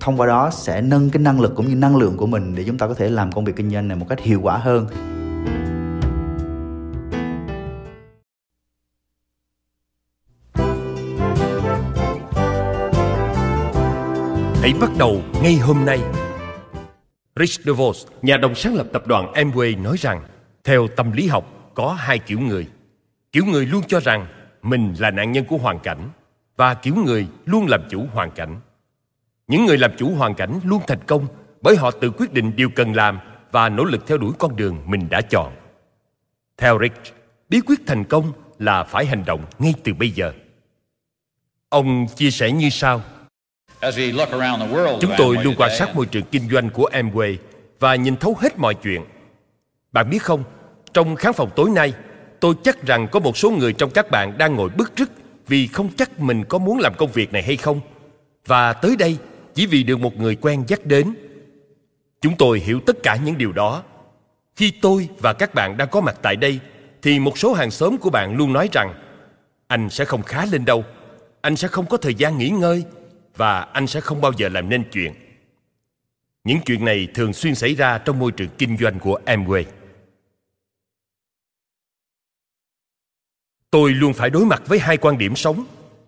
thông qua đó sẽ nâng cái năng lực cũng như năng lượng của mình để chúng ta có thể làm công việc kinh doanh này một cách hiệu quả hơn Hãy bắt đầu ngay hôm nay. Rich DeVos, nhà đồng sáng lập tập đoàn Amway nói rằng, theo tâm lý học có hai kiểu người. Kiểu người luôn cho rằng mình là nạn nhân của hoàn cảnh và kiểu người luôn làm chủ hoàn cảnh. Những người làm chủ hoàn cảnh luôn thành công bởi họ tự quyết định điều cần làm và nỗ lực theo đuổi con đường mình đã chọn. Theo Rich, bí quyết thành công là phải hành động ngay từ bây giờ. Ông chia sẻ như sau. Chúng tôi luôn quan sát môi trường kinh doanh của Amway và nhìn thấu hết mọi chuyện. Bạn biết không, trong khán phòng tối nay, tôi chắc rằng có một số người trong các bạn đang ngồi bức rứt vì không chắc mình có muốn làm công việc này hay không. Và tới đây chỉ vì được một người quen dắt đến. Chúng tôi hiểu tất cả những điều đó. Khi tôi và các bạn đang có mặt tại đây, thì một số hàng xóm của bạn luôn nói rằng anh sẽ không khá lên đâu, anh sẽ không có thời gian nghỉ ngơi và anh sẽ không bao giờ làm nên chuyện. Những chuyện này thường xuyên xảy ra trong môi trường kinh doanh của Amway. Tôi luôn phải đối mặt với hai quan điểm sống.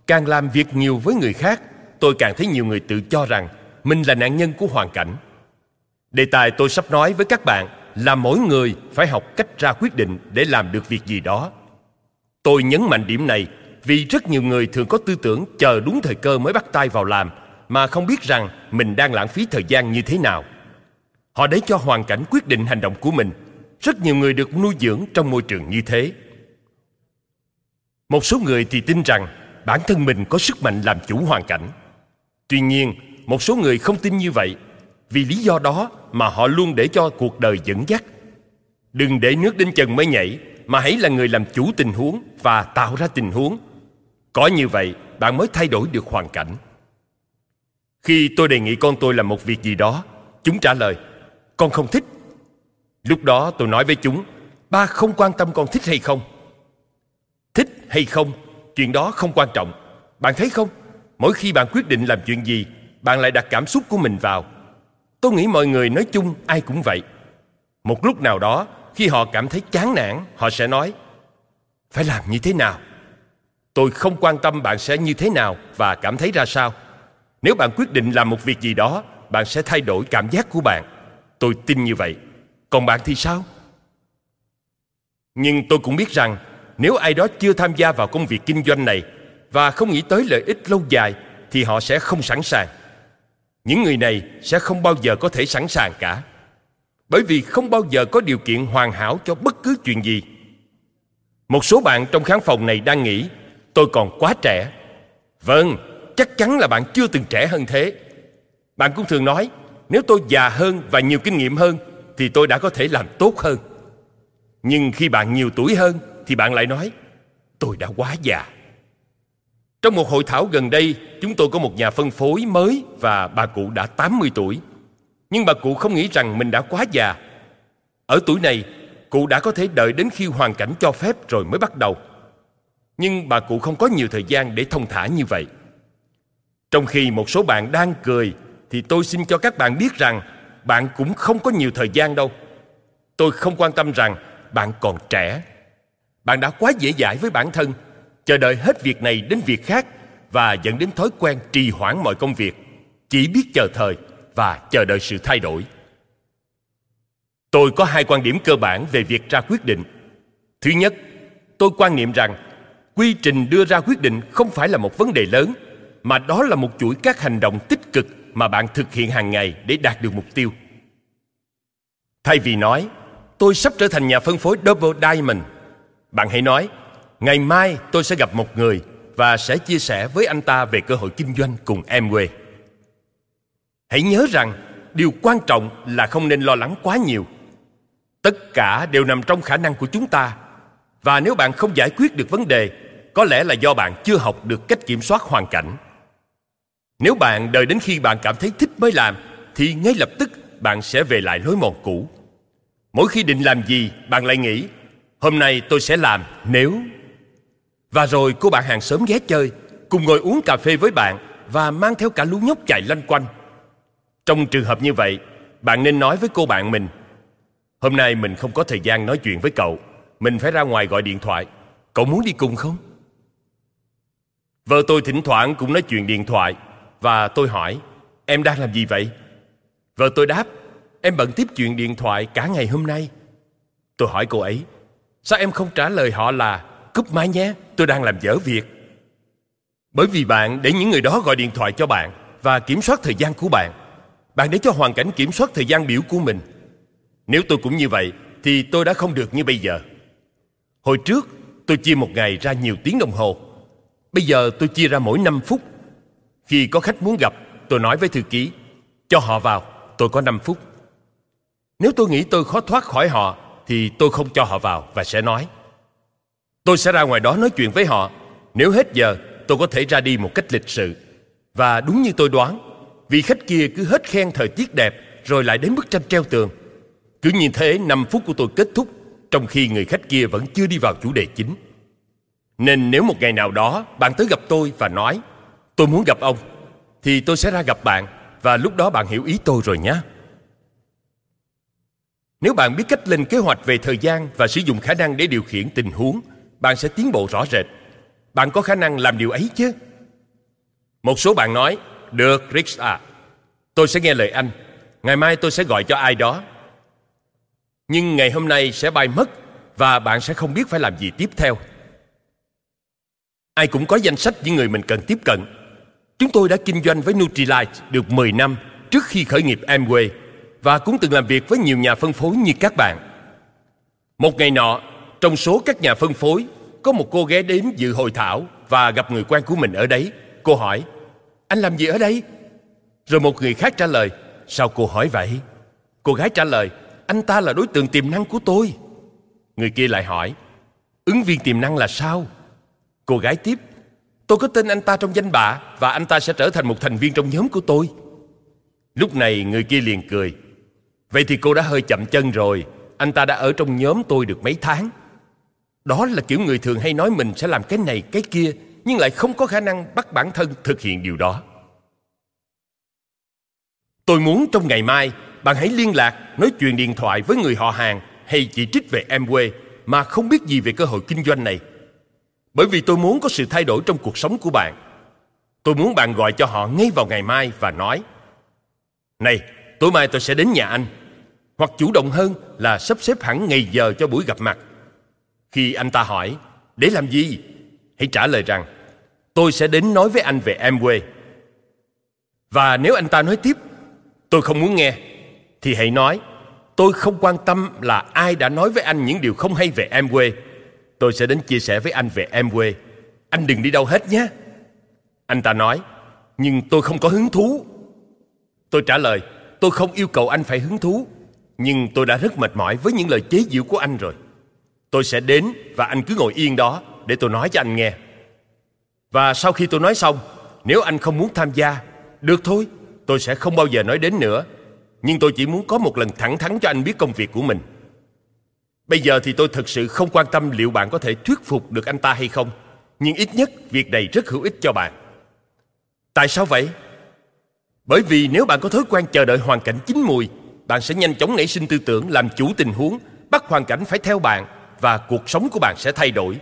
Càng làm việc nhiều với người khác tôi càng thấy nhiều người tự cho rằng mình là nạn nhân của hoàn cảnh. Đề tài tôi sắp nói với các bạn là mỗi người phải học cách ra quyết định để làm được việc gì đó. Tôi nhấn mạnh điểm này vì rất nhiều người thường có tư tưởng chờ đúng thời cơ mới bắt tay vào làm mà không biết rằng mình đang lãng phí thời gian như thế nào. Họ để cho hoàn cảnh quyết định hành động của mình. Rất nhiều người được nuôi dưỡng trong môi trường như thế. Một số người thì tin rằng bản thân mình có sức mạnh làm chủ hoàn cảnh Tuy nhiên, một số người không tin như vậy. Vì lý do đó mà họ luôn để cho cuộc đời dẫn dắt. Đừng để nước đến chân mới nhảy, mà hãy là người làm chủ tình huống và tạo ra tình huống. Có như vậy, bạn mới thay đổi được hoàn cảnh. Khi tôi đề nghị con tôi làm một việc gì đó, chúng trả lời, con không thích. Lúc đó tôi nói với chúng, ba không quan tâm con thích hay không. Thích hay không, chuyện đó không quan trọng. Bạn thấy không? Mỗi khi bạn quyết định làm chuyện gì, bạn lại đặt cảm xúc của mình vào. Tôi nghĩ mọi người nói chung ai cũng vậy. Một lúc nào đó, khi họ cảm thấy chán nản, họ sẽ nói, phải làm như thế nào? Tôi không quan tâm bạn sẽ như thế nào và cảm thấy ra sao. Nếu bạn quyết định làm một việc gì đó, bạn sẽ thay đổi cảm giác của bạn. Tôi tin như vậy. Còn bạn thì sao? Nhưng tôi cũng biết rằng, nếu ai đó chưa tham gia vào công việc kinh doanh này và không nghĩ tới lợi ích lâu dài, thì họ sẽ không sẵn sàng. Những người này sẽ không bao giờ có thể sẵn sàng cả. Bởi vì không bao giờ có điều kiện hoàn hảo cho bất cứ chuyện gì. Một số bạn trong khán phòng này đang nghĩ, tôi còn quá trẻ. Vâng chắc chắn là bạn chưa từng trẻ hơn thế. Bạn cũng thường nói, nếu tôi già hơn và nhiều kinh nghiệm hơn, thì tôi đã có thể làm tốt hơn. Nhưng khi bạn nhiều tuổi hơn, thì bạn lại nói, tôi đã quá già trong một hội thảo gần đây, chúng tôi có một nhà phân phối mới và bà cụ đã 80 tuổi. Nhưng bà cụ không nghĩ rằng mình đã quá già. Ở tuổi này, cụ đã có thể đợi đến khi hoàn cảnh cho phép rồi mới bắt đầu. Nhưng bà cụ không có nhiều thời gian để thông thả như vậy. Trong khi một số bạn đang cười, thì tôi xin cho các bạn biết rằng bạn cũng không có nhiều thời gian đâu. Tôi không quan tâm rằng bạn còn trẻ. Bạn đã quá dễ dãi với bản thân chờ đợi hết việc này đến việc khác và dẫn đến thói quen trì hoãn mọi công việc. Chỉ biết chờ thời và chờ đợi sự thay đổi. Tôi có hai quan điểm cơ bản về việc ra quyết định. Thứ nhất, tôi quan niệm rằng quy trình đưa ra quyết định không phải là một vấn đề lớn, mà đó là một chuỗi các hành động tích cực mà bạn thực hiện hàng ngày để đạt được mục tiêu. Thay vì nói, tôi sắp trở thành nhà phân phối double diamond, bạn hãy nói Ngày mai tôi sẽ gặp một người và sẽ chia sẻ với anh ta về cơ hội kinh doanh cùng em quê. Hãy nhớ rằng, điều quan trọng là không nên lo lắng quá nhiều. tất cả đều nằm trong khả năng của chúng ta và nếu bạn không giải quyết được vấn đề, có lẽ là do bạn chưa học được cách kiểm soát hoàn cảnh nếu bạn đợi đến khi bạn cảm thấy thích mới làm, thì ngay lập tức bạn sẽ về lại lối mòn cũ mỗi khi định làm gì, bạn lại nghĩ, hôm nay tôi sẽ làm, nếu và rồi cô bạn hàng xóm ghé chơi, cùng ngồi uống cà phê với bạn và mang theo cả lũ nhóc chạy lanh quanh. Trong trường hợp như vậy, bạn nên nói với cô bạn mình, hôm nay mình không có thời gian nói chuyện với cậu, mình phải ra ngoài gọi điện thoại. Cậu muốn đi cùng không? Vợ tôi thỉnh thoảng cũng nói chuyện điện thoại và tôi hỏi, em đang làm gì vậy? Vợ tôi đáp, em bận tiếp chuyện điện thoại cả ngày hôm nay. Tôi hỏi cô ấy, sao em không trả lời họ là cúp máy nhé, tôi đang làm dở việc. Bởi vì bạn để những người đó gọi điện thoại cho bạn và kiểm soát thời gian của bạn. Bạn để cho hoàn cảnh kiểm soát thời gian biểu của mình. Nếu tôi cũng như vậy, thì tôi đã không được như bây giờ. Hồi trước, tôi chia một ngày ra nhiều tiếng đồng hồ. Bây giờ tôi chia ra mỗi 5 phút. Khi có khách muốn gặp, tôi nói với thư ký, cho họ vào, tôi có 5 phút. Nếu tôi nghĩ tôi khó thoát khỏi họ, thì tôi không cho họ vào và sẽ nói tôi sẽ ra ngoài đó nói chuyện với họ. Nếu hết giờ, tôi có thể ra đi một cách lịch sự. Và đúng như tôi đoán, vị khách kia cứ hết khen thời tiết đẹp, rồi lại đến bức tranh treo tường. Cứ như thế 5 phút của tôi kết thúc, trong khi người khách kia vẫn chưa đi vào chủ đề chính. Nên nếu một ngày nào đó, bạn tới gặp tôi và nói, tôi muốn gặp ông, thì tôi sẽ ra gặp bạn, và lúc đó bạn hiểu ý tôi rồi nhé. Nếu bạn biết cách lên kế hoạch về thời gian và sử dụng khả năng để điều khiển tình huống bạn sẽ tiến bộ rõ rệt. Bạn có khả năng làm điều ấy chứ? Một số bạn nói, được, rich à tôi sẽ nghe lời anh. Ngày mai tôi sẽ gọi cho ai đó. Nhưng ngày hôm nay sẽ bay mất và bạn sẽ không biết phải làm gì tiếp theo. Ai cũng có danh sách những người mình cần tiếp cận. Chúng tôi đã kinh doanh với Nutrilite được 10 năm trước khi khởi nghiệp Amway và cũng từng làm việc với nhiều nhà phân phối như các bạn. Một ngày nọ trong số các nhà phân phối, có một cô ghé đến dự hội thảo và gặp người quen của mình ở đấy. Cô hỏi, anh làm gì ở đây? Rồi một người khác trả lời, sao cô hỏi vậy? Cô gái trả lời, anh ta là đối tượng tiềm năng của tôi. Người kia lại hỏi, ứng viên tiềm năng là sao? Cô gái tiếp, tôi có tên anh ta trong danh bạ và anh ta sẽ trở thành một thành viên trong nhóm của tôi. Lúc này người kia liền cười, vậy thì cô đã hơi chậm chân rồi. Anh ta đã ở trong nhóm tôi được mấy tháng đó là kiểu người thường hay nói mình sẽ làm cái này, cái kia, nhưng lại không có khả năng bắt bản thân thực hiện điều đó. Tôi muốn trong ngày mai, bạn hãy liên lạc, nói chuyện điện thoại với người họ hàng hay chỉ trích về em quê mà không biết gì về cơ hội kinh doanh này. Bởi vì tôi muốn có sự thay đổi trong cuộc sống của bạn. Tôi muốn bạn gọi cho họ ngay vào ngày mai và nói, này, tối mai tôi sẽ đến nhà anh. Hoặc chủ động hơn là sắp xếp hẳn ngày giờ cho buổi gặp mặt khi anh ta hỏi, để làm gì? Hãy trả lời rằng, tôi sẽ đến nói với anh về Amway. Và nếu anh ta nói tiếp, tôi không muốn nghe, thì hãy nói, tôi không quan tâm là ai đã nói với anh những điều không hay về Amway. Tôi sẽ đến chia sẻ với anh về Amway. Anh đừng đi đâu hết nhé. Anh ta nói, nhưng tôi không có hứng thú. Tôi trả lời, tôi không yêu cầu anh phải hứng thú, nhưng tôi đã rất mệt mỏi với những lời chế giễu của anh rồi tôi sẽ đến và anh cứ ngồi yên đó để tôi nói cho anh nghe. Và sau khi tôi nói xong, nếu anh không muốn tham gia, được thôi, tôi sẽ không bao giờ nói đến nữa. Nhưng tôi chỉ muốn có một lần thẳng thắn cho anh biết công việc của mình. Bây giờ thì tôi thật sự không quan tâm liệu bạn có thể thuyết phục được anh ta hay không. Nhưng ít nhất việc này rất hữu ích cho bạn. Tại sao vậy? Bởi vì nếu bạn có thói quen chờ đợi hoàn cảnh chín mùi, bạn sẽ nhanh chóng nảy sinh tư tưởng làm chủ tình huống, bắt hoàn cảnh phải theo bạn và cuộc sống của bạn sẽ thay đổi.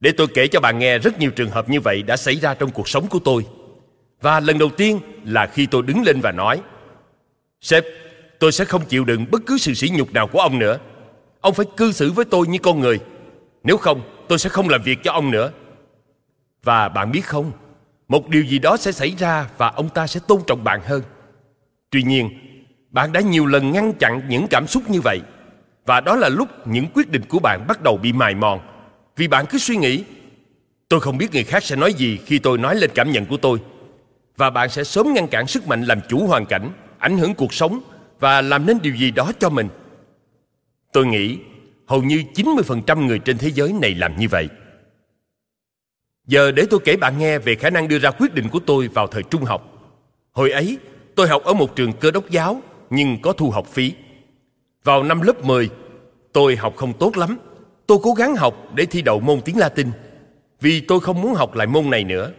Để tôi kể cho bạn nghe rất nhiều trường hợp như vậy đã xảy ra trong cuộc sống của tôi. Và lần đầu tiên là khi tôi đứng lên và nói, sếp, tôi sẽ không chịu đựng bất cứ sự sỉ nhục nào của ông nữa. Ông phải cư xử với tôi như con người. Nếu không, tôi sẽ không làm việc cho ông nữa. Và bạn biết không, một điều gì đó sẽ xảy ra và ông ta sẽ tôn trọng bạn hơn. Tuy nhiên, bạn đã nhiều lần ngăn chặn những cảm xúc như vậy và đó là lúc những quyết định của bạn bắt đầu bị mài mòn vì bạn cứ suy nghĩ tôi không biết người khác sẽ nói gì khi tôi nói lên cảm nhận của tôi và bạn sẽ sớm ngăn cản sức mạnh làm chủ hoàn cảnh ảnh hưởng cuộc sống và làm nên điều gì đó cho mình Tôi nghĩ hầu như 90% người trên thế giới này làm như vậy. Giờ để tôi kể bạn nghe về khả năng đưa ra quyết định của tôi vào thời trung học. Hồi ấy, tôi học ở một trường cơ đốc giáo nhưng có thu học phí. Vào năm lớp 10, tôi học không tốt lắm. Tôi cố gắng học để thi đậu môn tiếng Latin vì tôi không muốn học lại môn này nữa.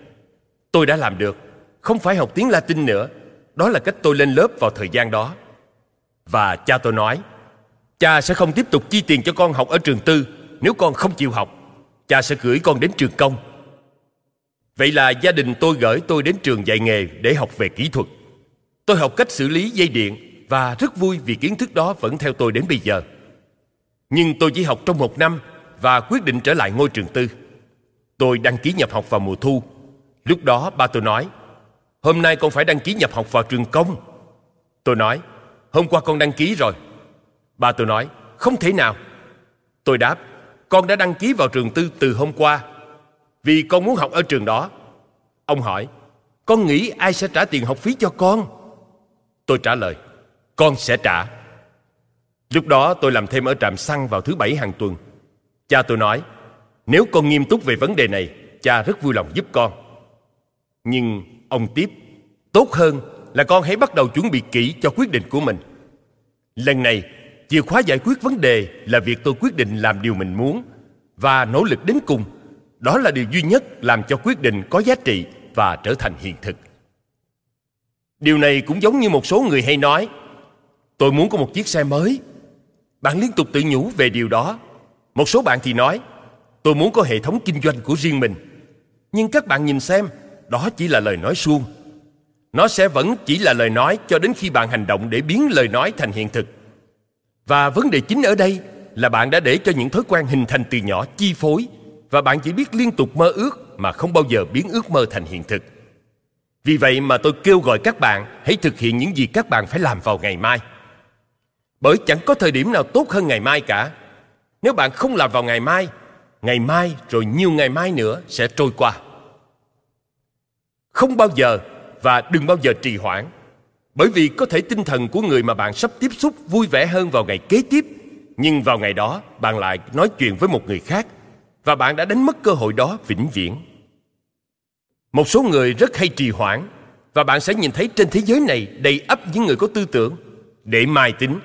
Tôi đã làm được, không phải học tiếng Latin nữa. Đó là cách tôi lên lớp vào thời gian đó. Và cha tôi nói, cha sẽ không tiếp tục chi tiền cho con học ở trường tư nếu con không chịu học. Cha sẽ gửi con đến trường công. Vậy là gia đình tôi gửi tôi đến trường dạy nghề để học về kỹ thuật. Tôi học cách xử lý dây điện và rất vui vì kiến thức đó vẫn theo tôi đến bây giờ. Nhưng tôi chỉ học trong một năm và quyết định trở lại ngôi trường tư. Tôi đăng ký nhập học vào mùa thu. Lúc đó ba tôi nói, hôm nay con phải đăng ký nhập học vào trường công. Tôi nói, hôm qua con đăng ký rồi. Ba tôi nói, không thể nào. Tôi đáp, con đã đăng ký vào trường tư từ hôm qua vì con muốn học ở trường đó. Ông hỏi, con nghĩ ai sẽ trả tiền học phí cho con? Tôi trả lời, con sẽ trả. Lúc đó tôi làm thêm ở trạm xăng vào thứ bảy hàng tuần. Cha tôi nói, nếu con nghiêm túc về vấn đề này, cha rất vui lòng giúp con. Nhưng ông tiếp, tốt hơn là con hãy bắt đầu chuẩn bị kỹ cho quyết định của mình. Lần này, chìa khóa giải quyết vấn đề là việc tôi quyết định làm điều mình muốn và nỗ lực đến cùng. Đó là điều duy nhất làm cho quyết định có giá trị và trở thành hiện thực. Điều này cũng giống như một số người hay nói Tôi muốn có một chiếc xe mới. Bạn liên tục tự nhủ về điều đó. Một số bạn thì nói, Tôi muốn có hệ thống kinh doanh của riêng mình. Nhưng các bạn nhìn xem, Đó chỉ là lời nói suông. Nó sẽ vẫn chỉ là lời nói Cho đến khi bạn hành động để biến lời nói thành hiện thực. Và vấn đề chính ở đây Là bạn đã để cho những thói quen hình thành từ nhỏ chi phối Và bạn chỉ biết liên tục mơ ước Mà không bao giờ biến ước mơ thành hiện thực. Vì vậy mà tôi kêu gọi các bạn hãy thực hiện những gì các bạn phải làm vào ngày mai. Bởi chẳng có thời điểm nào tốt hơn ngày mai cả. Nếu bạn không làm vào ngày mai, ngày mai rồi nhiều ngày mai nữa sẽ trôi qua. Không bao giờ và đừng bao giờ trì hoãn. Bởi vì có thể tinh thần của người mà bạn sắp tiếp xúc vui vẻ hơn vào ngày kế tiếp, nhưng vào ngày đó bạn lại nói chuyện với một người khác và bạn đã đánh mất cơ hội đó vĩnh viễn. Một số người rất hay trì hoãn và bạn sẽ nhìn thấy trên thế giới này đầy ắp những người có tư tưởng để mai tính.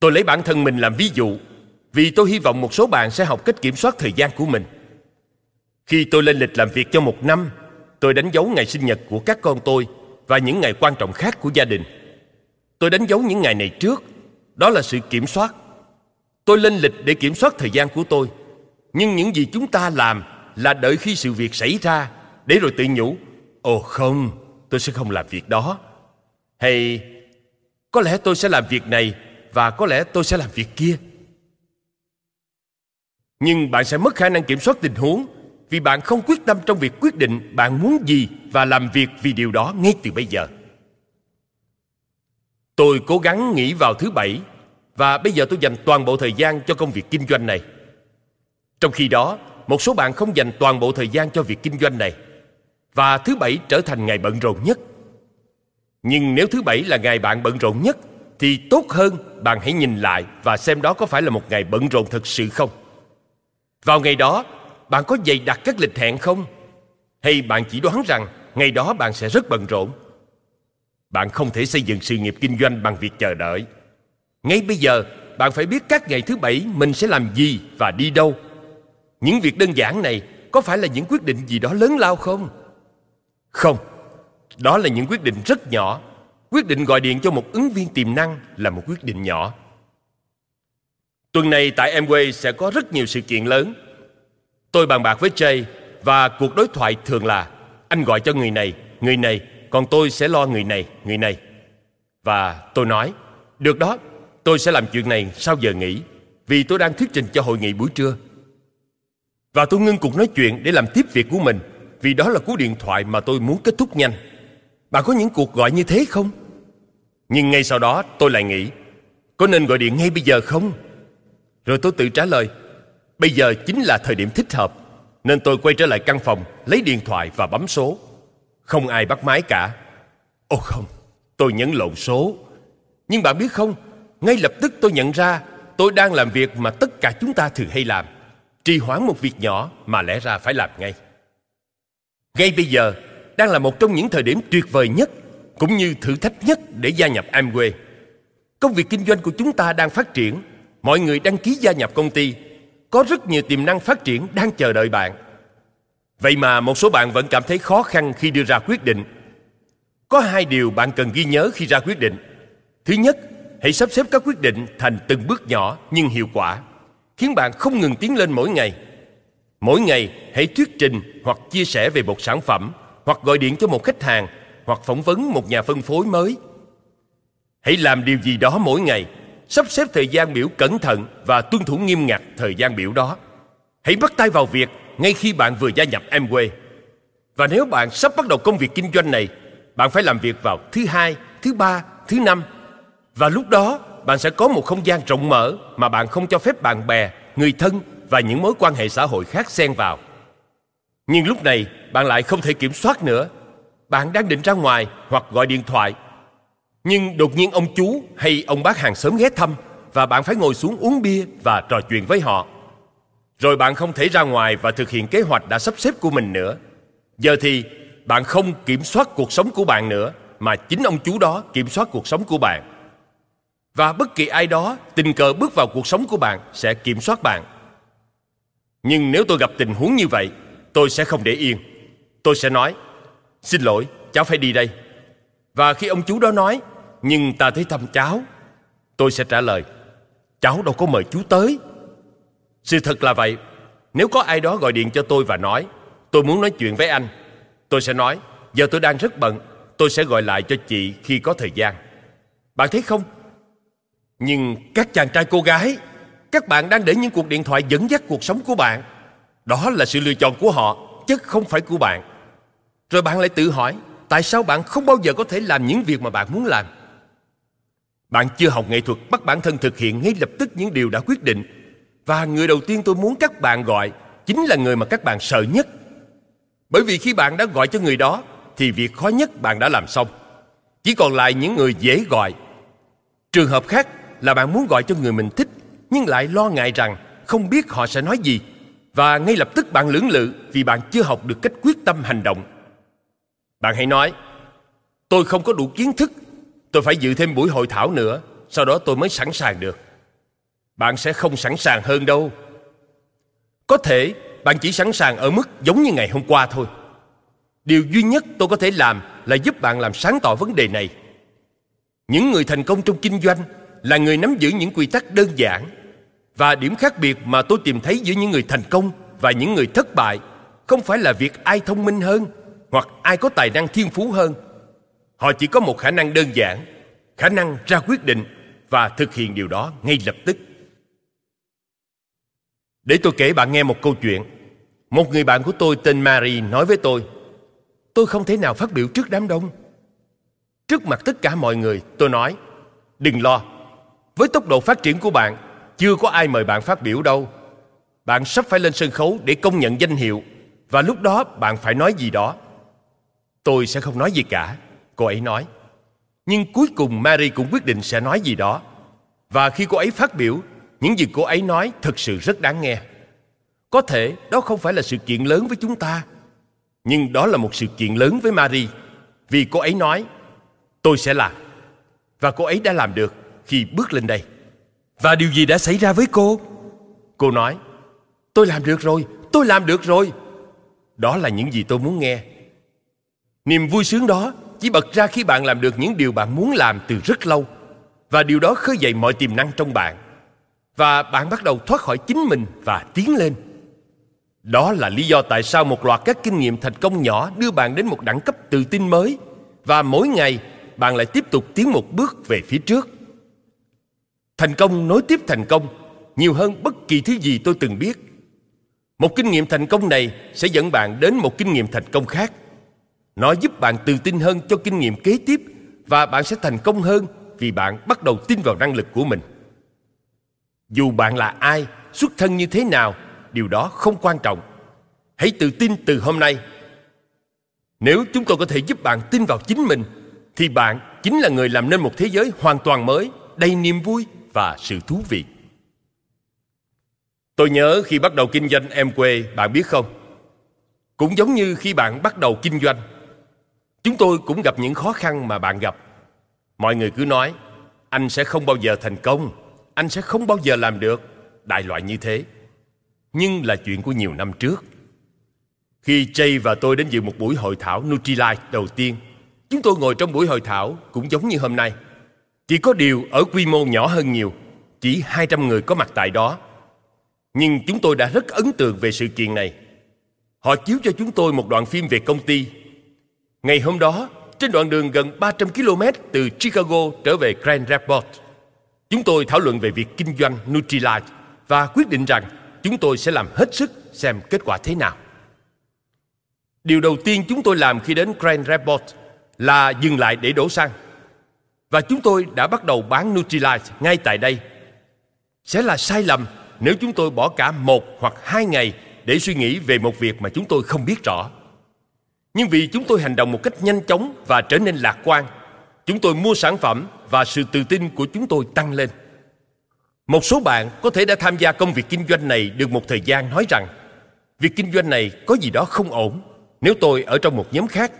Tôi lấy bản thân mình làm ví dụ vì tôi hy vọng một số bạn sẽ học cách kiểm soát thời gian của mình. Khi tôi lên lịch làm việc cho một năm, tôi đánh dấu ngày sinh nhật của các con tôi và những ngày quan trọng khác của gia đình. Tôi đánh dấu những ngày này trước, đó là sự kiểm soát. Tôi lên lịch để kiểm soát thời gian của tôi. Nhưng những gì chúng ta làm là đợi khi sự việc xảy ra để rồi tự nhủ ồ không tôi sẽ không làm việc đó hay có lẽ tôi sẽ làm việc này và có lẽ tôi sẽ làm việc kia. Nhưng bạn sẽ mất khả năng kiểm soát tình huống vì bạn không quyết tâm trong việc quyết định bạn muốn gì và làm việc vì điều đó ngay từ bây giờ. Tôi cố gắng nghĩ vào thứ bảy và bây giờ tôi dành toàn bộ thời gian cho công việc kinh doanh này. Trong khi đó, một số bạn không dành toàn bộ thời gian cho việc kinh doanh này. Và thứ bảy trở thành ngày bận rộn nhất. Nhưng nếu thứ bảy là ngày bạn bận rộn nhất thì tốt hơn. Bạn hãy nhìn lại và xem đó có phải là một ngày bận rộn thực sự không? Vào ngày đó, bạn có dày đặt các lịch hẹn không? Hay bạn chỉ đoán rằng ngày đó bạn sẽ rất bận rộn? Bạn không thể xây dựng sự nghiệp kinh doanh bằng việc chờ đợi. Ngay bây giờ, bạn phải biết các ngày thứ bảy mình sẽ làm gì và đi đâu. Những việc đơn giản này có phải là những quyết định gì đó lớn lao không? Không, đó là những quyết định rất nhỏ quyết định gọi điện cho một ứng viên tiềm năng là một quyết định nhỏ. Tuần này tại Amway sẽ có rất nhiều sự kiện lớn. Tôi bàn bạc với Jay và cuộc đối thoại thường là, anh gọi cho người này người này, còn tôi sẽ lo người này người này. Và tôi nói, được đó, tôi sẽ làm chuyện này sau giờ nghỉ, vì tôi đang thuyết trình cho hội nghị buổi trưa. Và tôi ngưng cuộc nói chuyện để làm tiếp việc của mình, Vì đó là cú điện thoại mà tôi muốn kết thúc nhanh. Bạn có những cuộc gọi như thế không? Nhưng ngay sau đó tôi lại nghĩ Có nên gọi điện ngay bây giờ không? Rồi tôi tự trả lời Bây giờ chính là thời điểm thích hợp Nên tôi quay trở lại căn phòng Lấy điện thoại và bấm số Không ai bắt máy cả ô không, tôi nhấn lộn số Nhưng bạn biết không Ngay lập tức tôi nhận ra tôi đang làm việc mà tất cả chúng ta thường hay làm trì hoãn một việc nhỏ mà lẽ ra phải làm ngay ngay bây giờ đang là một trong những thời điểm tuyệt vời nhất cũng như thử thách nhất để gia nhập Amway. Công việc kinh doanh của chúng ta đang phát triển, mọi người đăng ký gia nhập công ty, có rất nhiều tiềm năng phát triển đang chờ đợi bạn. Vậy mà một số bạn vẫn cảm thấy khó khăn khi đưa ra quyết định. Có hai điều bạn cần ghi nhớ khi ra quyết định. Thứ nhất, hãy sắp xếp các quyết định thành từng bước nhỏ nhưng hiệu quả, khiến bạn không ngừng tiến lên mỗi ngày. Mỗi ngày, hãy thuyết trình hoặc chia sẻ về một sản phẩm, hoặc gọi điện cho một khách hàng, hoặc phỏng vấn một nhà phân phối mới. Hãy làm điều gì đó mỗi ngày, sắp xếp thời gian biểu cẩn thận và tuân thủ nghiêm ngặt thời gian biểu đó. Hãy bắt tay vào việc ngay khi bạn vừa gia nhập Amway. Và nếu bạn sắp bắt đầu công việc kinh doanh này, bạn phải làm việc vào thứ hai, thứ ba, thứ năm. Và lúc đó, bạn sẽ có một không gian rộng mở mà bạn không cho phép bạn bè, người thân và những mối quan hệ xã hội khác xen vào. Nhưng lúc này, bạn lại không thể kiểm soát nữa. Bạn đang định ra ngoài hoặc gọi điện thoại. Nhưng đột nhiên ông chú hay ông bác hàng xóm ghé thăm và bạn phải ngồi xuống uống bia và trò chuyện với họ rồi bạn không thể ra ngoài và thực hiện kế hoạch đã sắp xếp của mình nữa giờ thì bạn không kiểm soát cuộc sống của bạn nữa mà chính ông chú đó kiểm soát cuộc sống của bạn và bất kỳ ai đó tình cờ bước vào cuộc sống của bạn sẽ kiểm soát bạn nhưng nếu tôi gặp tình huống như vậy tôi sẽ không để yên. Tôi sẽ nói, xin lỗi, cháu phải đi đây. Và khi ông chú đó nói, nhưng ta thấy thăm cháu, tôi sẽ trả lời, cháu đâu có mời chú tới. Sự thật là vậy. Nếu có ai đó gọi điện cho tôi và nói, tôi muốn nói chuyện với anh, tôi sẽ nói, giờ tôi đang rất bận, tôi sẽ gọi lại cho chị khi có thời gian. Bạn thấy không? Nhưng các chàng trai cô gái, các bạn đang để những cuộc điện thoại dẫn dắt cuộc sống của bạn đó là sự lựa chọn của họ, chứ không phải của bạn rồi bạn lại tự hỏi, tại sao bạn không bao giờ có thể làm những việc mà bạn muốn làm bạn chưa học nghệ thuật, bắt bản thân thực hiện ngay lập tức những điều đã quyết định và người đầu tiên tôi muốn các bạn gọi chính là người mà các bạn sợ nhất. Bởi vì khi bạn đã gọi cho người đó, thì việc khó nhất bạn đã làm xong. Chỉ còn lại những người dễ gọi. Trường hợp khác là bạn muốn gọi cho người mình thích, nhưng lại lo ngại rằng không biết họ sẽ nói gì và ngay lập tức bạn lưỡng lự vì bạn chưa học được cách quyết tâm hành động. Bạn hãy nói, tôi không có đủ kiến thức, tôi phải dự thêm buổi hội thảo nữa, sau đó tôi mới sẵn sàng được. Bạn sẽ không sẵn sàng hơn đâu. Có thể bạn chỉ sẵn sàng ở mức giống như ngày hôm qua thôi. Điều duy nhất tôi có thể làm là giúp bạn làm sáng tỏ vấn đề này. Những người thành công trong kinh doanh là người nắm giữ những quy tắc đơn giản và điểm khác biệt mà tôi tìm thấy giữa những người thành công và những người thất bại không phải là việc ai thông minh hơn hoặc ai có tài năng thiên phú hơn họ chỉ có một khả năng đơn giản khả năng ra quyết định và thực hiện điều đó ngay lập tức để tôi kể bạn nghe một câu chuyện. Một người bạn của tôi tên Mary nói với tôi, tôi không thể nào phát biểu trước đám đông. Trước mặt tất cả mọi người, tôi nói, đừng lo. Với tốc độ phát triển của bạn, chưa có ai mời bạn phát biểu đâu. Bạn sắp phải lên sân khấu để công nhận danh hiệu và lúc đó bạn phải nói gì đó. Tôi sẽ không nói gì cả, cô ấy nói. Nhưng cuối cùng Mary cũng quyết định sẽ nói gì đó. Và khi cô ấy phát biểu những gì cô ấy nói thực sự rất đáng nghe có thể đó không phải là sự kiện lớn với chúng ta nhưng đó là một sự kiện lớn với Mary vì cô ấy nói tôi sẽ làm và cô ấy đã làm được khi bước lên đây và điều gì đã xảy ra với cô? Cô nói, tôi làm được rồi, tôi làm được rồi. Đó là những gì tôi muốn nghe. Niềm vui sướng đó chỉ bật ra khi bạn làm được những điều bạn muốn làm từ rất lâu. Và điều đó khơi dậy mọi tiềm năng trong bạn. Và bạn bắt đầu thoát khỏi chính mình và tiến lên. Đó là lý do tại sao một loạt các kinh nghiệm thành công nhỏ đưa bạn đến một đẳng cấp tự tin mới. Và mỗi ngày, bạn lại tiếp tục tiến một bước về phía trước thành công, nối tiếp thành công, nhiều hơn bất kỳ thứ gì tôi từng biết. Một kinh nghiệm thành công này sẽ dẫn bạn đến một kinh nghiệm thành công khác. Nó giúp bạn tự tin hơn cho kinh nghiệm kế tiếp và bạn sẽ thành công hơn vì bạn bắt đầu tin vào năng lực của mình. Dù bạn là ai, xuất thân như thế nào, điều đó không quan trọng. Hãy tự tin từ hôm nay. Nếu chúng tôi có thể giúp bạn tin vào chính mình, thì bạn chính là người làm nên một thế giới hoàn toàn mới, đầy niềm vui và sự thú vị Tôi nhớ khi bắt đầu kinh doanh em quê, bạn biết không? Cũng giống như khi bạn bắt đầu kinh doanh, chúng tôi cũng gặp những khó khăn mà bạn gặp. Mọi người cứ nói, anh sẽ không bao giờ thành công, anh sẽ không bao giờ làm được, đại loại như thế. Nhưng là chuyện của nhiều năm trước. Khi Jay và tôi đến dự một buổi hội thảo Nutrilite đầu tiên, chúng tôi ngồi trong buổi hội thảo cũng giống như hôm nay. Chỉ có điều ở quy mô nhỏ hơn nhiều, chỉ 200 người có mặt tại đó. Nhưng chúng tôi đã rất ấn tượng về sự kiện này. Họ chiếu cho chúng tôi một đoạn phim về công ty. Ngày hôm đó, trên đoạn đường gần 300 km từ Chicago trở về Grand Rapids, chúng tôi thảo luận về việc kinh doanh Nutrilite và quyết định rằng chúng tôi sẽ làm hết sức xem kết quả thế nào. Điều đầu tiên chúng tôi làm khi đến Grand Rapids là dừng lại để đổ xăng. Và chúng tôi đã bắt đầu bán Nutrilite ngay tại đây. Sẽ là sai lầm nếu chúng tôi bỏ cả một hoặc hai ngày để suy nghĩ về một việc mà chúng tôi không biết rõ. Nhưng vì chúng tôi hành động một cách nhanh chóng và trở nên lạc quan, chúng tôi mua sản phẩm và sự tự tin của chúng tôi tăng lên. Một số bạn có thể đã tham gia công việc kinh doanh này được một thời gian nói rằng việc kinh doanh này có gì đó không ổn nếu tôi ở trong một nhóm khác.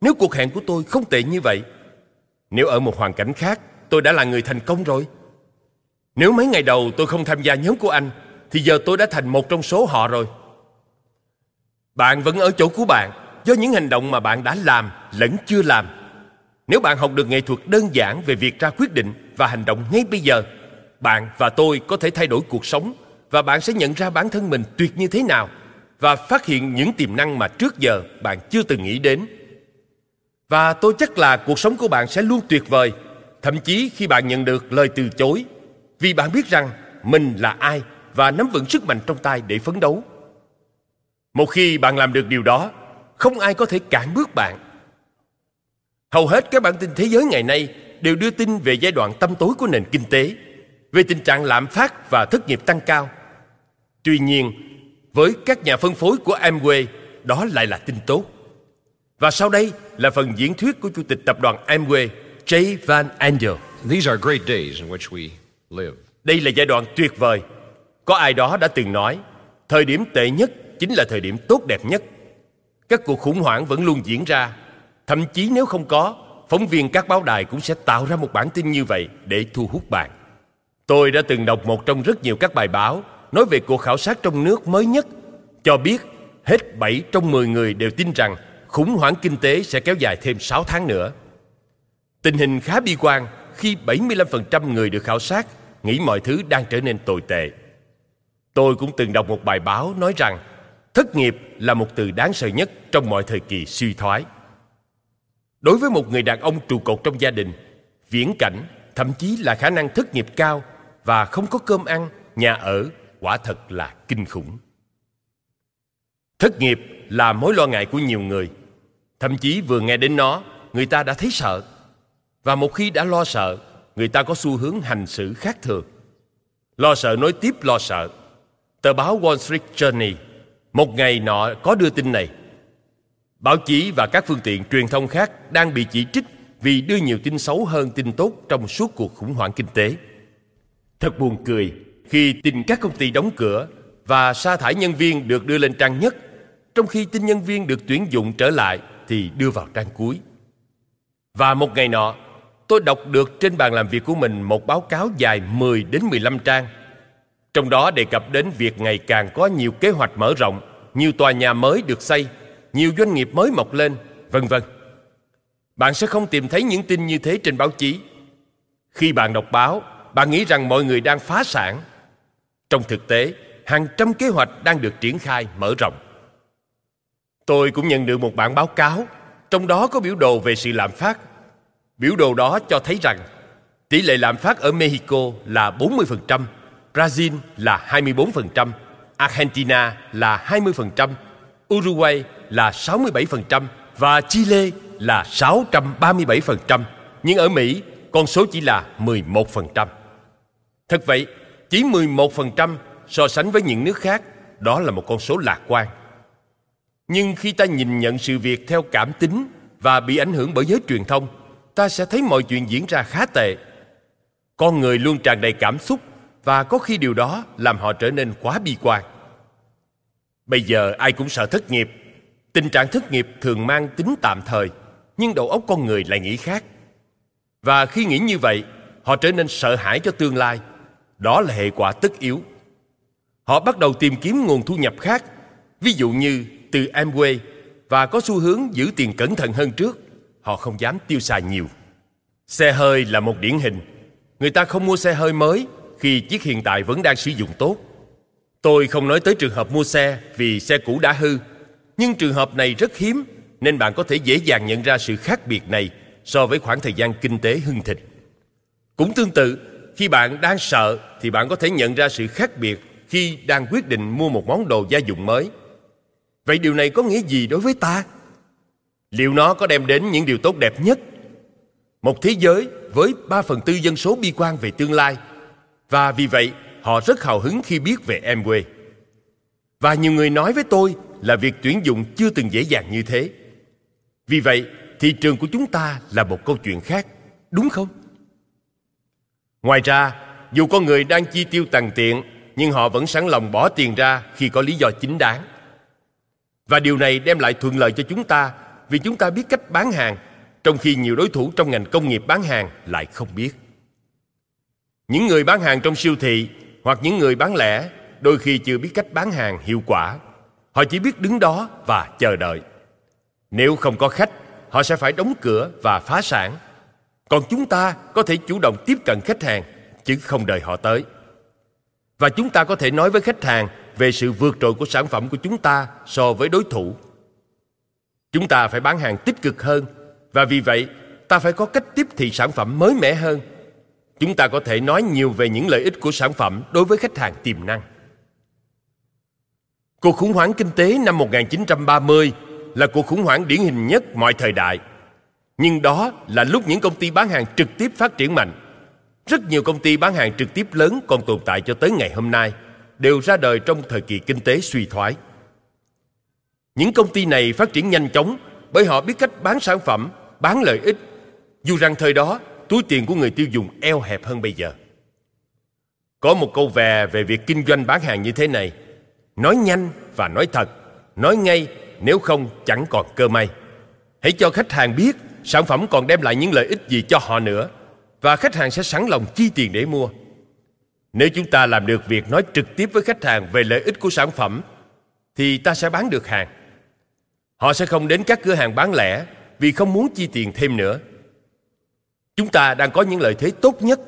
Nếu cuộc hẹn của tôi không tệ như vậy. Nếu ở một hoàn cảnh khác tôi đã là người thành công rồi. Nếu mấy ngày đầu tôi không tham gia nhóm của anh thì giờ tôi đã thành một trong số họ rồi. Bạn vẫn ở chỗ của bạn do những hành động mà bạn đã làm lẫn chưa làm. Nếu bạn học được nghệ thuật đơn giản về việc ra quyết định và hành động ngay bây giờ, bạn và tôi có thể thay đổi cuộc sống và bạn sẽ nhận ra bản thân mình tuyệt như thế nào và phát hiện những tiềm năng mà trước giờ bạn chưa từng nghĩ đến. Và tôi chắc là cuộc sống của bạn sẽ luôn tuyệt vời, thậm chí khi bạn nhận được lời từ chối, vì bạn biết rằng mình là ai và nắm vững sức mạnh trong tay để phấn đấu. Một khi bạn làm được điều đó, không ai có thể cản bước bạn. Hầu hết các bản tin thế giới ngày nay đều đưa tin về giai đoạn tâm tối của nền kinh tế, về tình trạng lạm phát và thất nghiệp tăng cao. Tuy nhiên, với các nhà phân phối của Amway, đó lại là tin tốt. Và sau đây là phần diễn thuyết của Chủ tịch tập đoàn Amway, Jay Van Andel. These are great days in which we live. Đây là giai đoạn tuyệt vời. Có ai đó đã từng nói, thời điểm tệ nhất chính là thời điểm tốt đẹp nhất. Các cuộc khủng hoảng vẫn luôn diễn ra. Thậm chí nếu không có, phóng viên các báo đài cũng sẽ tạo ra một bản tin như vậy để thu hút bạn. Tôi đã từng đọc một trong rất nhiều các bài báo nói về cuộc khảo sát trong nước mới nhất cho biết hết 7 trong 10 người đều tin rằng khủng hoảng kinh tế sẽ kéo dài thêm 6 tháng nữa. Tình hình khá bi quan khi 75% người được khảo sát nghĩ mọi thứ đang trở nên tồi tệ. Tôi cũng từng đọc một bài báo nói rằng thất nghiệp là một từ đáng sợ nhất trong mọi thời kỳ suy thoái. Đối với một người đàn ông trụ cột trong gia đình, viễn cảnh, thậm chí là khả năng thất nghiệp cao và không có cơm ăn, nhà ở quả thật là kinh khủng. Thất nghiệp là mối lo ngại của nhiều người. Thậm chí vừa nghe đến nó, người ta đã thấy sợ. Và một khi đã lo sợ, người ta có xu hướng hành xử khác thường. Lo sợ nối tiếp lo sợ. Tờ báo Wall Street Journal một ngày nọ có đưa tin này. Báo chí và các phương tiện truyền thông khác đang bị chỉ trích vì đưa nhiều tin xấu hơn tin tốt trong suốt cuộc khủng hoảng kinh tế. Thật buồn cười khi tin các công ty đóng cửa và sa thải nhân viên được đưa lên trang nhất, trong khi tin nhân viên được tuyển dụng trở lại thì đưa vào trang cuối. Và một ngày nọ, tôi đọc được trên bàn làm việc của mình một báo cáo dài 10 đến 15 trang. Trong đó đề cập đến việc ngày càng có nhiều kế hoạch mở rộng, nhiều tòa nhà mới được xây, nhiều doanh nghiệp mới mọc lên, vân vân. Bạn sẽ không tìm thấy những tin như thế trên báo chí. Khi bạn đọc báo, bạn nghĩ rằng mọi người đang phá sản trong thực tế, hàng trăm kế hoạch đang được triển khai mở rộng. Tôi cũng nhận được một bản báo cáo, trong đó có biểu đồ về sự lạm phát. Biểu đồ đó cho thấy rằng tỷ lệ lạm phát ở Mexico là 40%, Brazil là 24%, Argentina là 20%, Uruguay là 67% và Chile là 637%, nhưng ở Mỹ con số chỉ là 11%. Thật vậy, chỉ 11% so sánh với những nước khác, đó là một con số lạc quan. Nhưng khi ta nhìn nhận sự việc theo cảm tính và bị ảnh hưởng bởi giới truyền thông, ta sẽ thấy mọi chuyện diễn ra khá tệ. Con người luôn tràn đầy cảm xúc và có khi điều đó làm họ trở nên quá bi quan. Bây giờ ai cũng sợ thất nghiệp. Tình trạng thất nghiệp thường mang tính tạm thời nhưng đầu óc con người lại nghĩ khác. Và khi nghĩ như vậy họ trở nên sợ hãi cho tương lai. Đó là hệ quả tất yếu. Họ bắt đầu tìm kiếm nguồn thu nhập khác ví dụ như từ Amway và có xu hướng giữ tiền cẩn thận hơn trước. Họ không dám tiêu xài nhiều. Xe hơi là một điển hình. Người ta không mua xe hơi mới khi chiếc hiện tại vẫn đang sử dụng tốt. Tôi không nói tới trường hợp mua xe vì xe cũ đã hư, nhưng trường hợp này rất hiếm nên bạn có thể dễ dàng nhận ra sự khác biệt này so với khoảng thời gian kinh tế hưng thịnh. Cũng tương tự, khi bạn đang sợ thì bạn có thể nhận ra sự khác biệt khi đang quyết định mua một món đồ gia dụng mới vậy điều này có nghĩa gì đối với ta liệu nó có đem đến những điều tốt đẹp nhất một thế giới với 3 phần tư dân số bi quan về tương lai và vì vậy họ rất hào hứng khi biết về Amway. Và nhiều người nói với tôi là việc tuyển dụng chưa từng dễ dàng như thế. Vì vậy, thị trường của chúng ta là một câu chuyện khác, đúng không? Ngoài ra, dù con người đang chi tiêu tàn tiện, nhưng họ vẫn sẵn lòng bỏ tiền ra khi có lý do chính đáng. Và điều này đem lại thuận lợi cho chúng ta vì chúng ta biết cách bán hàng, trong khi nhiều đối thủ trong ngành công nghiệp bán hàng lại không biết. Những người bán hàng trong siêu thị hoặc những người bán lẻ đôi khi chưa biết cách bán hàng hiệu quả. Họ chỉ biết đứng đó và chờ đợi. Nếu không có khách, họ sẽ phải đóng cửa và phá sản. Còn chúng ta có thể chủ động tiếp cận khách hàng, chứ không đợi họ tới. Và chúng ta có thể nói với khách hàng về sự vượt trội của sản phẩm của chúng ta so với đối thủ. Chúng ta phải bán hàng tích cực hơn và vì vậy ta phải có cách tiếp thị sản phẩm mới mẻ hơn chúng ta có thể nói nhiều về những lợi ích của sản phẩm đối với khách hàng tiềm năng. Cuộc khủng hoảng kinh tế năm 1930 là cuộc khủng hoảng điển hình nhất mọi thời đại. Nhưng đó là lúc những công ty bán hàng trực tiếp phát triển mạnh. Rất nhiều công ty bán hàng trực tiếp lớn còn tồn tại cho tới ngày hôm nay, đều ra đời trong thời kỳ kinh tế suy thoái. Những công ty này phát triển nhanh chóng bởi họ biết cách bán sản phẩm, bán lợi ích. Dù rằng thời đó túi tiền của người tiêu dùng eo hẹp hơn bây giờ. Có một câu về về việc kinh doanh bán hàng như thế này. Nói nhanh và nói thật, nói ngay nếu không chẳng còn cơ may. Hãy cho khách hàng biết sản phẩm còn đem lại những lợi ích gì cho họ nữa và khách hàng sẽ sẵn lòng chi tiền để mua. Nếu chúng ta làm được việc nói trực tiếp với khách hàng về lợi ích của sản phẩm thì ta sẽ bán được hàng. Họ sẽ không đến các cửa hàng bán lẻ vì không muốn chi tiền thêm nữa Chúng ta đang có những lợi thế tốt nhất.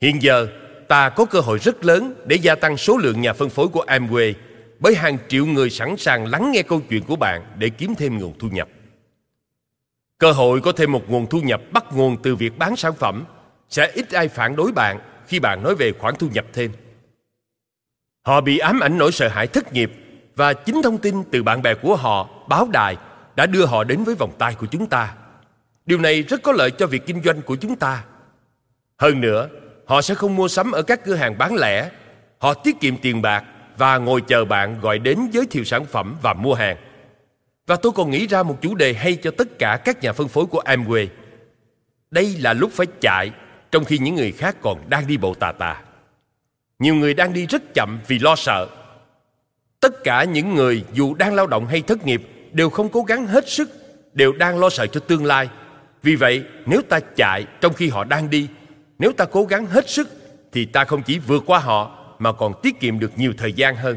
Hiện giờ, ta có cơ hội rất lớn để gia tăng số lượng nhà phân phối của Amway bởi hàng triệu người sẵn sàng lắng nghe câu chuyện của bạn để kiếm thêm nguồn thu nhập. Cơ hội có thêm một nguồn thu nhập bắt nguồn từ việc bán sản phẩm sẽ ít ai phản đối bạn khi bạn nói về khoản thu nhập thêm. Họ bị ám ảnh nỗi sợ hãi thất nghiệp và chính thông tin từ bạn bè của họ, báo đài đã đưa họ đến với vòng tay của chúng ta. Điều này rất có lợi cho việc kinh doanh của chúng ta. Hơn nữa, họ sẽ không mua sắm ở các cửa hàng bán lẻ. Họ tiết kiệm tiền bạc và ngồi chờ bạn gọi đến giới thiệu sản phẩm và mua hàng. Và tôi còn nghĩ ra một chủ đề hay cho tất cả các nhà phân phối của Amway. Đây là lúc phải chạy trong khi những người khác còn đang đi bộ tà tà. Nhiều người đang đi rất chậm vì lo sợ. Tất cả những người dù đang lao động hay thất nghiệp đều không cố gắng hết sức, đều đang lo sợ cho tương lai vì vậy, nếu ta chạy trong khi họ đang đi, nếu ta cố gắng hết sức, thì ta không chỉ vượt qua họ mà còn tiết kiệm được nhiều thời gian hơn.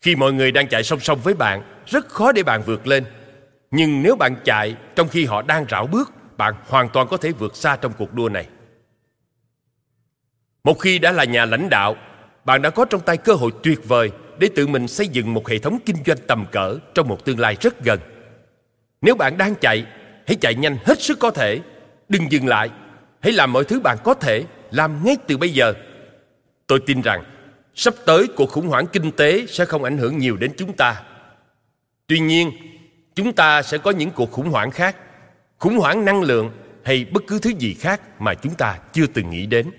Khi mọi người đang chạy song song với bạn, rất khó để bạn vượt lên. Nhưng nếu bạn chạy trong khi họ đang rảo bước, bạn hoàn toàn có thể vượt xa trong cuộc đua này. Một khi đã là nhà lãnh đạo, bạn đã có trong tay cơ hội tuyệt vời để tự mình xây dựng một hệ thống kinh doanh tầm cỡ trong một tương lai rất gần. Nếu bạn đang chạy hãy chạy nhanh hết sức có thể đừng dừng lại hãy làm mọi thứ bạn có thể làm ngay từ bây giờ tôi tin rằng sắp tới cuộc khủng hoảng kinh tế sẽ không ảnh hưởng nhiều đến chúng ta tuy nhiên chúng ta sẽ có những cuộc khủng hoảng khác khủng hoảng năng lượng hay bất cứ thứ gì khác mà chúng ta chưa từng nghĩ đến.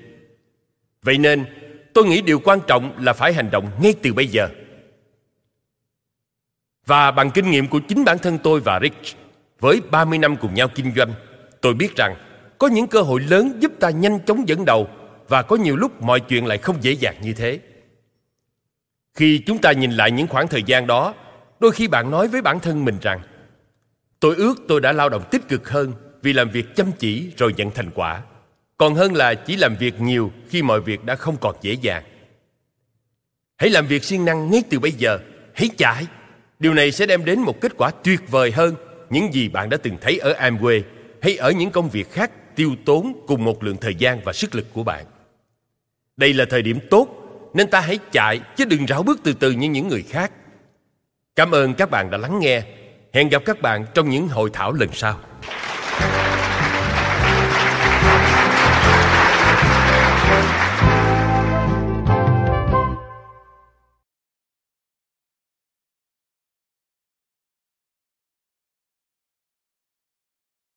Vậy nên tôi nghĩ điều quan trọng là phải hành động ngay từ bây giờ. Và bằng kinh nghiệm của chính bản thân tôi và Rich với 30 năm cùng nhau kinh doanh, tôi biết rằng có những cơ hội lớn giúp ta nhanh chóng dẫn đầu và có nhiều lúc mọi chuyện lại không dễ dàng như thế. Khi chúng ta nhìn lại những khoảng thời gian đó đôi khi bạn nói với bản thân mình rằng tôi ước tôi đã lao động tích cực hơn vì làm việc chăm chỉ rồi nhận thành quả còn hơn là chỉ làm việc nhiều khi mọi việc đã không còn dễ dàng hãy làm việc siêng năng ngay từ bây giờ hãy chạy điều này sẽ đem đến một kết quả tuyệt vời hơn những gì bạn đã từng thấy ở Amway hay ở những công việc khác tiêu tốn cùng một lượng thời gian và sức lực của bạn. Đây là thời điểm tốt, nên ta hãy chạy chứ đừng ráo bước từ từ như những người khác. Cảm ơn các bạn đã lắng nghe. Hẹn gặp các bạn trong những hội thảo lần sau.